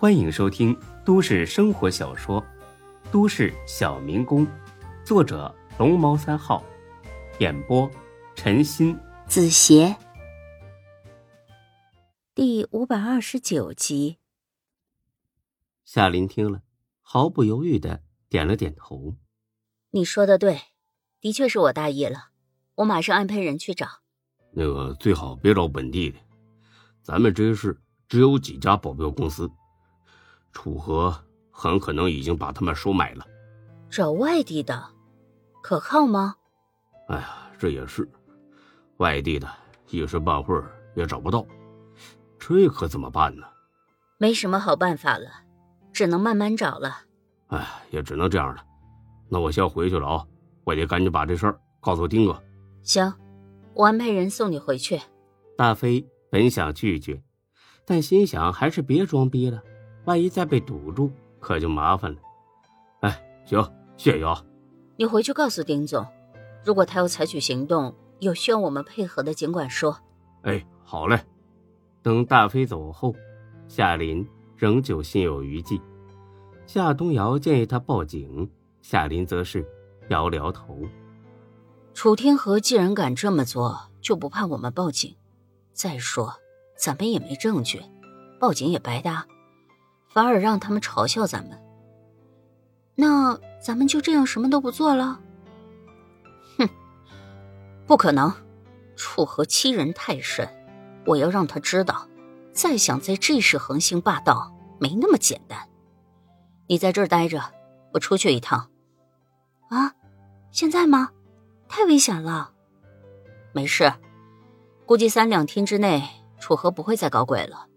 欢迎收听都市生活小说《都市小民工》，作者龙猫三号，演播陈鑫、子邪，第五百二十九集。夏林听了，毫不犹豫的点了点头：“你说的对，的确是我大意了，我马上安排人去找。那个最好别找本地的，咱们这市只有几家保镖公司。”楚河很可能已经把他们收买了，找外地的，可靠吗？哎呀，这也是，外地的一时半会儿也找不到，这可怎么办呢？没什么好办法了，只能慢慢找了。哎，也只能这样了。那我先回去了啊，我得赶紧把这事儿告诉丁哥。行，我安排人送你回去。大飞本想拒绝，但心想还是别装逼了。万一再被堵住，可就麻烦了。哎，行，谢谢啊。你回去告诉丁总，如果他要采取行动，有需要我们配合的，尽管说。哎，好嘞。等大飞走后，夏林仍旧心有余悸。夏东瑶建议他报警，夏林则是摇了摇头。楚天河既然敢这么做，就不怕我们报警。再说，咱们也没证据，报警也白搭。反而让他们嘲笑咱们，那咱们就这样什么都不做了？哼，不可能！楚河欺人太甚，我要让他知道，再想在这时横行霸道没那么简单。你在这儿待着，我出去一趟。啊，现在吗？太危险了。没事，估计三两天之内，楚河不会再搞鬼了。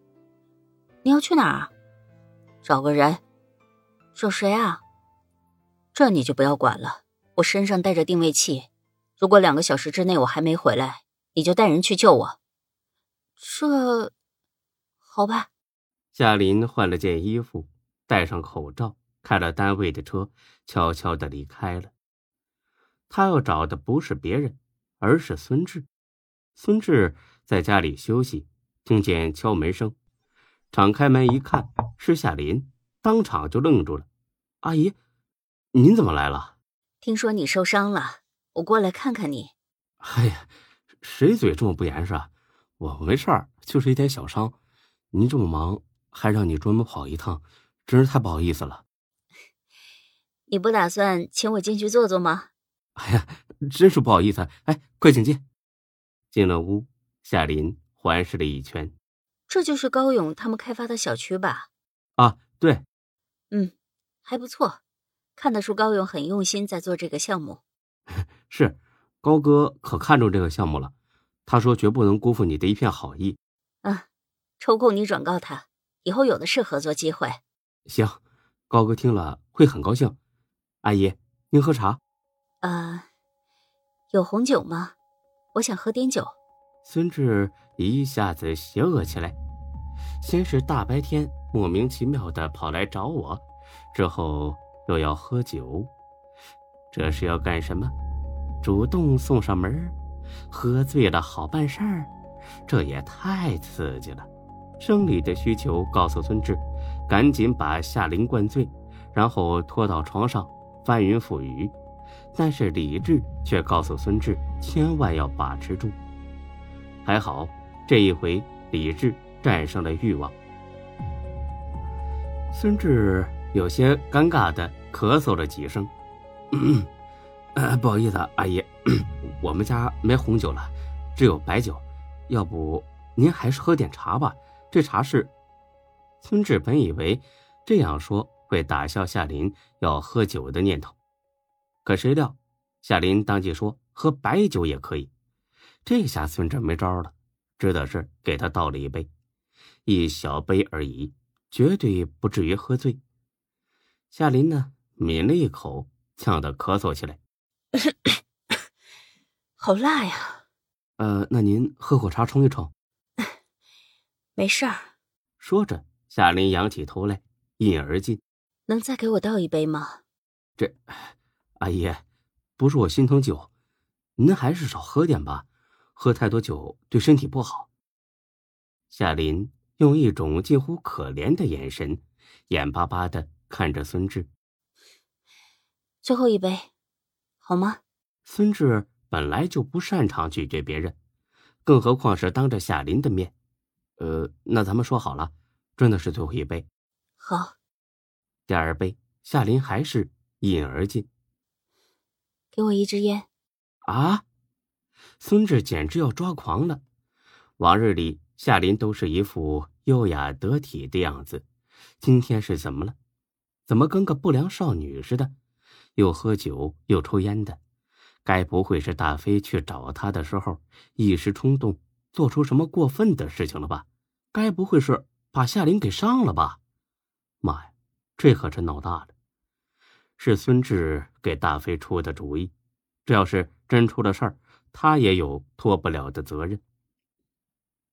你要去哪儿？找个人，找谁啊？这你就不要管了。我身上带着定位器，如果两个小时之内我还没回来，你就带人去救我。这，好吧。夏林换了件衣服，戴上口罩，开了单位的车，悄悄的离开了。他要找的不是别人，而是孙志。孙志在家里休息，听见敲门声。敞开门一看，是夏林，当场就愣住了。阿姨，您怎么来了？听说你受伤了，我过来看看你。哎呀，谁嘴这么不严实啊？我没事儿，就是一点小伤。您这么忙，还让你专门跑一趟，真是太不好意思了。你不打算请我进去坐坐吗？哎呀，真是不好意思。哎，快请进。进了屋，夏林环视了一圈。这就是高勇他们开发的小区吧？啊，对，嗯，还不错，看得出高勇很用心在做这个项目。是，高哥可看中这个项目了，他说绝不能辜负你的一片好意。嗯，抽空你转告他，以后有的是合作机会。行，高哥听了会很高兴。阿姨，您喝茶？呃，有红酒吗？我想喝点酒。孙志一下子邪恶起来。先是大白天莫名其妙的跑来找我，之后又要喝酒，这是要干什么？主动送上门？喝醉了好办事儿？这也太刺激了！生理的需求告诉孙志，赶紧把夏林灌醉，然后拖到床上翻云覆雨。但是理智却告诉孙志，千万要把持住。还好，这一回理智。战胜了欲望，孙志有些尴尬的咳嗽了几声，不好意思，啊阿姨，我们家没红酒了，只有白酒，要不您还是喝点茶吧？这茶是……孙志本以为这样说会打消夏林要喝酒的念头，可谁料夏林当即说喝白酒也可以，这下孙志没招了，只得是给他倒了一杯。一小杯而已，绝对不至于喝醉。夏林呢，抿了一口，呛得咳嗽起来，好辣呀！呃，那您喝口茶冲一冲。没事儿。说着，夏林仰起头来，一饮而尽。能再给我倒一杯吗？这，阿姨，不是我心疼酒，您还是少喝点吧，喝太多酒对身体不好。夏林。用一种近乎可怜的眼神，眼巴巴的看着孙志。最后一杯，好吗？孙志本来就不擅长拒绝别人，更何况是当着夏林的面。呃，那咱们说好了，真的是最后一杯。好。第二杯，夏林还是一饮而尽。给我一支烟。啊！孙志简直要抓狂了。往日里，夏林都是一副优雅得体的样子，今天是怎么了？怎么跟个不良少女似的？又喝酒又抽烟的？该不会是大飞去找他的时候一时冲动，做出什么过分的事情了吧？该不会是把夏琳给伤了吧？妈呀，这可真闹大了！是孙志给大飞出的主意，这要是真出了事儿，他也有脱不了的责任。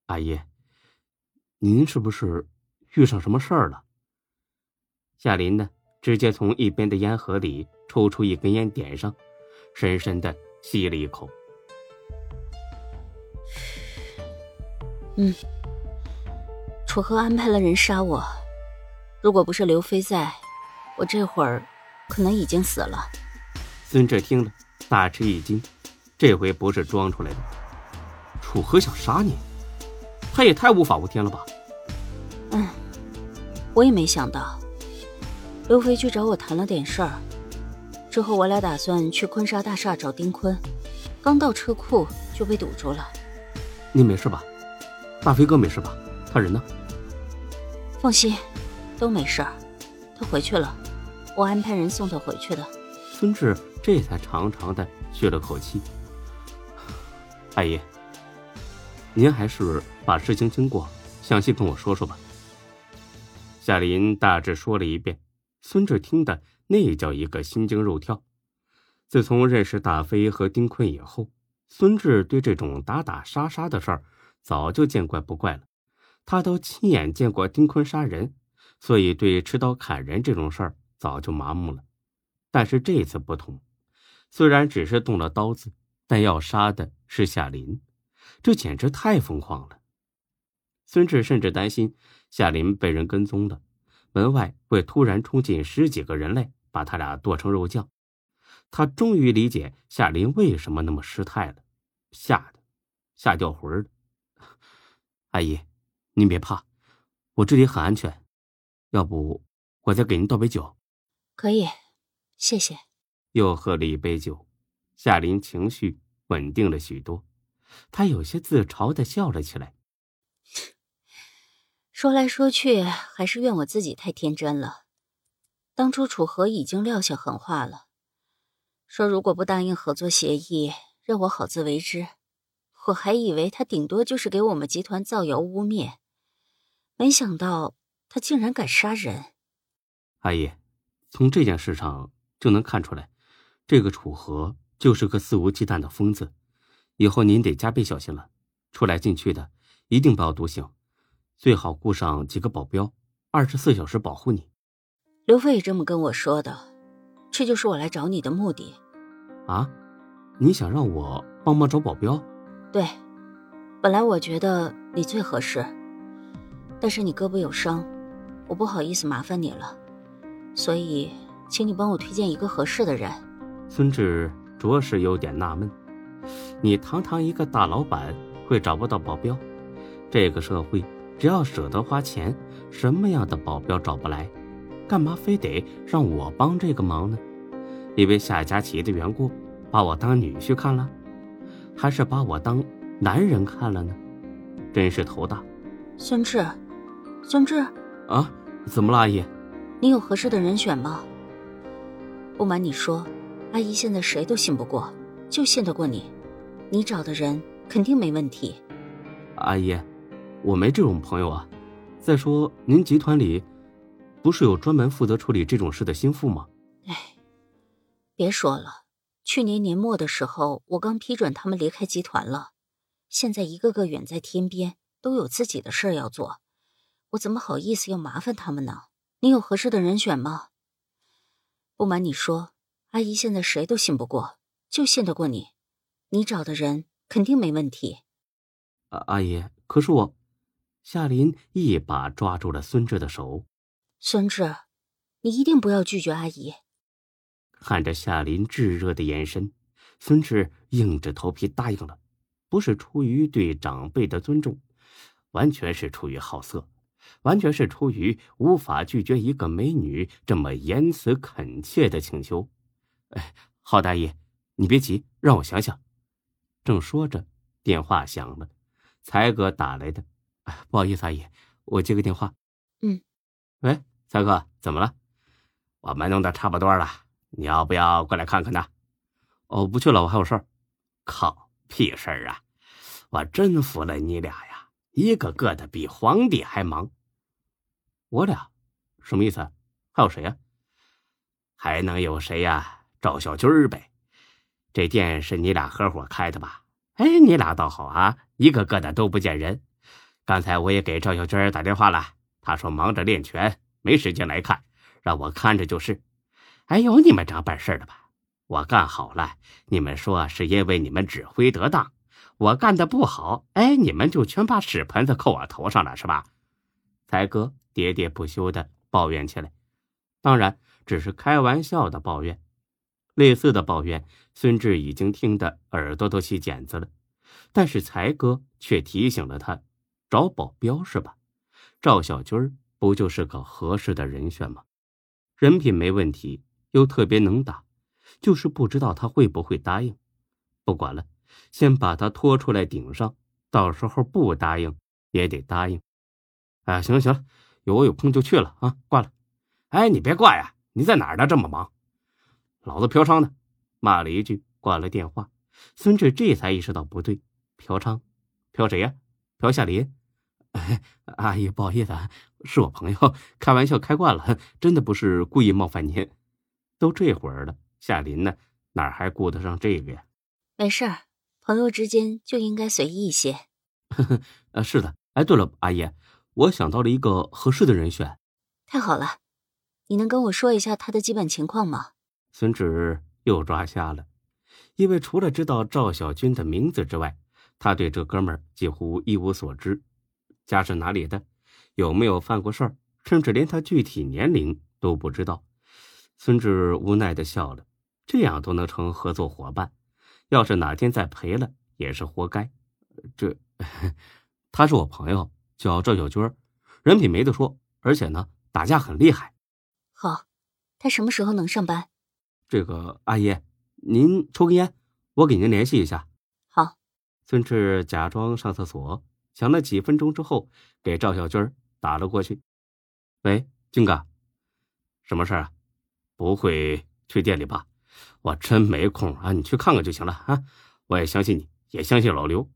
阿姨，您是不是遇上什么事儿了？夏林呢？直接从一边的烟盒里抽出一根烟，点上，深深的吸了一口。嗯，楚河安排了人杀我，如果不是刘飞在，我这会儿可能已经死了。孙志听了，大吃一惊，这回不是装出来的，楚河想杀你。他也太无法无天了吧！嗯，我也没想到，刘飞去找我谈了点事儿，之后我俩打算去坤沙大厦找丁坤，刚到车库就被堵住了。你没事吧？大飞哥没事吧？他人呢？放心，都没事儿，他回去了，我安排人送他回去的。孙志这才长长的吁了口气。阿姨。您还是把事情经过详细跟我说说吧。夏林大致说了一遍，孙志听的那叫一个心惊肉跳。自从认识大飞和丁坤以后，孙志对这种打打杀杀的事儿早就见怪不怪了。他都亲眼见过丁坤杀人，所以对持刀砍人这种事儿早就麻木了。但是这次不同，虽然只是动了刀子，但要杀的是夏林。这简直太疯狂了！孙志甚至担心夏林被人跟踪了，门外会突然冲进十几个人类，把他俩剁成肉酱。他终于理解夏林为什么那么失态了，吓得吓掉魂了。阿姨，您别怕，我这里很安全。要不我再给您倒杯酒？可以，谢谢。又喝了一杯酒，夏林情绪稳定了许多。他有些自嘲的笑了起来。说来说去，还是怨我自己太天真了。当初楚河已经撂下狠话了，说如果不答应合作协议，让我好自为之。我还以为他顶多就是给我们集团造谣污蔑，没想到他竟然敢杀人。阿姨，从这件事上就能看出来，这个楚河就是个肆无忌惮的疯子。以后您得加倍小心了，出来进去的一定不要独行，最好雇上几个保镖，二十四小时保护你。刘飞也这么跟我说的，这就是我来找你的目的。啊，你想让我帮忙找保镖？对，本来我觉得你最合适，但是你胳膊有伤，我不好意思麻烦你了，所以请你帮我推荐一个合适的人。孙志着实有点纳闷。你堂堂一个大老板，会找不到保镖？这个社会只要舍得花钱，什么样的保镖找不来？干嘛非得让我帮这个忙呢？因为夏家企业的缘故，把我当女婿看了，还是把我当男人看了呢？真是头大。孙志，孙志，啊，怎么了，阿姨？你有合适的人选吗？不瞒你说，阿姨现在谁都信不过。就信得过你，你找的人肯定没问题。阿姨，我没这种朋友啊。再说，您集团里不是有专门负责处理这种事的心腹吗？哎，别说了，去年年末的时候，我刚批准他们离开集团了，现在一个个远在天边，都有自己的事要做，我怎么好意思要麻烦他们呢？你有合适的人选吗？不瞒你说，阿姨现在谁都信不过。就信得过你，你找的人肯定没问题。阿阿姨，可是我，夏林一把抓住了孙志的手。孙志，你一定不要拒绝阿姨。看着夏林炙热的眼神，孙志硬着头皮答应了，不是出于对长辈的尊重，完全是出于好色，完全是出于无法拒绝一个美女这么言辞恳切的请求。哎，好，大爷，你别急，让我想想。正说着，电话响了，才哥打来的。不好意思，阿姨，我接个电话。嗯，喂，三哥，怎么了？我们弄得差不多了，你要不要过来看看呢？哦，不去了，我还有事儿。靠，屁事儿啊！我真服了你俩呀，一个个的比皇帝还忙。我俩什么意思？还有谁呀？还能有谁呀？赵小军儿呗。这店是你俩合伙开的吧？哎，你俩倒好啊，一个个的都不见人。刚才我也给赵小军打电话了，他说忙着练拳，没时间来看，让我看着就是。哎有，你们这办事的吧？我干好了，你们说是因为你们指挥得当；我干的不好，哎，你们就全把屎盆子扣我头上了，是吧？才哥喋喋不休的抱怨起来，当然只是开玩笑的抱怨。类似的抱怨，孙志已经听得耳朵都起茧子了，但是才哥却提醒了他。找保镖是吧？赵小军不就是个合适的人选吗？人品没问题，又特别能打，就是不知道他会不会答应。不管了，先把他拖出来顶上，到时候不答应也得答应。哎，行了行了，有我有空就去了啊，挂了。哎，你别挂呀，你在哪儿呢？这么忙？老子嫖娼呢！骂了一句，挂了电话。孙志这才意识到不对，嫖娼？嫖谁呀？嫖夏林？阿姨，不好意思，啊，是我朋友开玩笑开惯了，真的不是故意冒犯您。都这会儿了，夏林呢，哪还顾得上这个呀？没事儿，朋友之间就应该随意一些。呃，是的。哎，对了，阿姨，我想到了一个合适的人选。太好了，你能跟我说一下他的基本情况吗？孙志又抓瞎了，因为除了知道赵小军的名字之外，他对这哥们儿几乎一无所知。家是哪里的？有没有犯过事儿？甚至连他具体年龄都不知道。孙志无奈的笑了，这样都能成合作伙伴，要是哪天再赔了，也是活该。这，他是我朋友，叫赵小军，人品没得说，而且呢，打架很厉害。好，他什么时候能上班？这个阿姨，您抽根烟，我给您联系一下。好。孙志假装上厕所。想了几分钟之后，给赵小军打了过去。喂，军哥，什么事啊？不会去店里吧？我真没空啊，你去看看就行了啊。我也相信你，也相信老刘。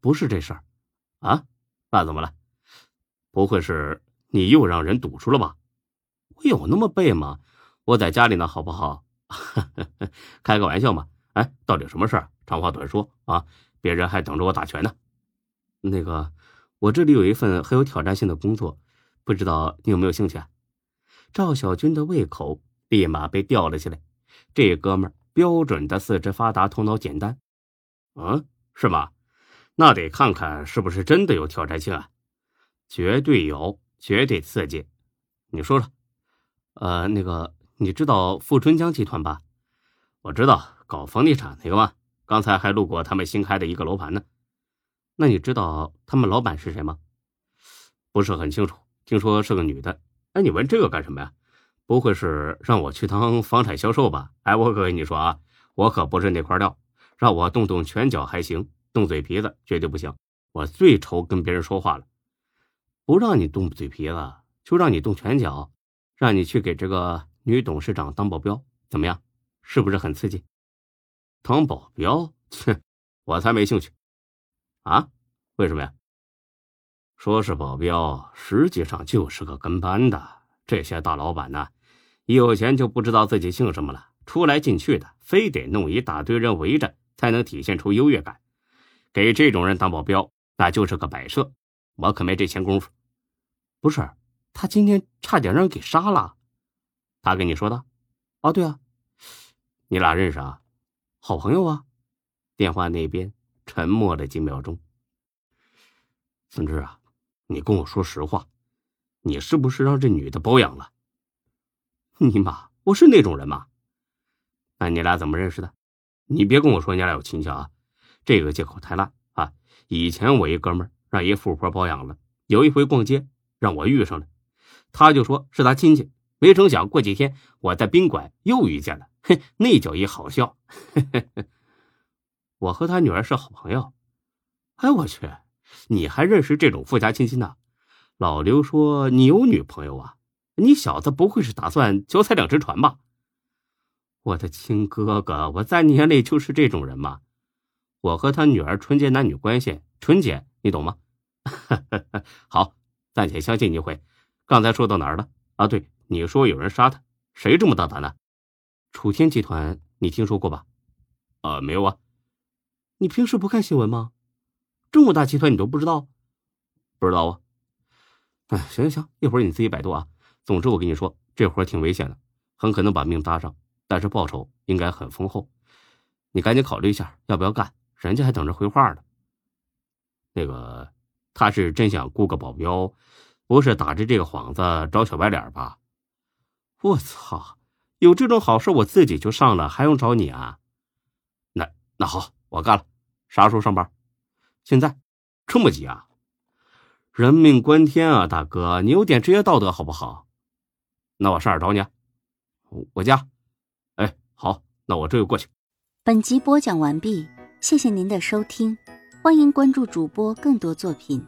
不是这事儿，啊？那怎么了？不会是你又让人堵住了吧？我有那么背吗？我在家里呢，好不好？开个玩笑嘛。哎，到底什么事儿？长话短说啊，别人还等着我打拳呢。那个，我这里有一份很有挑战性的工作，不知道你有没有兴趣？啊赵小军的胃口立马被吊了起来。这哥们儿标准的四肢发达，头脑简单。嗯，是吗？那得看看是不是真的有挑战性啊！绝对有，绝对刺激。你说说。呃，那个，你知道富春江集团吧？我知道，搞房地产那个吗？刚才还路过他们新开的一个楼盘呢。那你知道他们老板是谁吗？不是很清楚，听说是个女的。哎，你问这个干什么呀？不会是让我去当房产销售吧？哎，我可跟你说啊，我可不是那块料，让我动动拳脚还行，动嘴皮子绝对不行。我最愁跟别人说话了，不让你动嘴皮子，就让你动拳脚，让你去给这个女董事长当保镖，怎么样？是不是很刺激？当保镖？切，我才没兴趣。啊，为什么呀？说是保镖，实际上就是个跟班的。这些大老板呢，一有钱就不知道自己姓什么了，出来进去的，非得弄一大堆人围着，才能体现出优越感。给这种人当保镖，那就是个摆设。我可没这闲工夫。不是，他今天差点让人给杀了。他跟你说的？哦，对啊，你俩认识啊？好朋友啊。电话那边。沉默了几秒钟，孙志啊，你跟我说实话，你是不是让这女的包养了？你妈，我是那种人吗？那你俩怎么认识的？你别跟我说你俩有亲戚啊，这个借口太烂啊！以前我一哥们让一富婆包养了，有一回逛街让我遇上了，他就说是他亲戚，没成想过几天我在宾馆又遇见了，嘿，那叫一好笑。我和他女儿是好朋友。哎，我去，你还认识这种富家亲戚呢？老刘说你有女朋友啊？你小子不会是打算脚踩两只船吧？我的亲哥哥，我在你眼里就是这种人吗？我和他女儿纯洁男女关系，纯洁，你懂吗？好，暂且相信你一回。刚才说到哪儿了？啊，对，你说有人杀他，谁这么大胆呢？楚天集团，你听说过吧？啊，没有啊。你平时不看新闻吗？这么大集团你都不知道？不知道啊。哎，行行行，一会儿你自己百度啊。总之，我跟你说，这活挺危险的，很可能把命搭上。但是报酬应该很丰厚，你赶紧考虑一下要不要干，人家还等着回话呢。那个他是真想雇个保镖，不是打着这个幌子找小白脸吧？我操，有这种好事我自己就上了，还用找你啊？那那好，我干了，啥时候上班？现在？这么急啊？人命关天啊，大哥，你有点职业道德好不好？那我上哪找你？啊我家。哎好，那我这就过去。本集播讲完毕，谢谢您的收听，欢迎关注主播更多作品。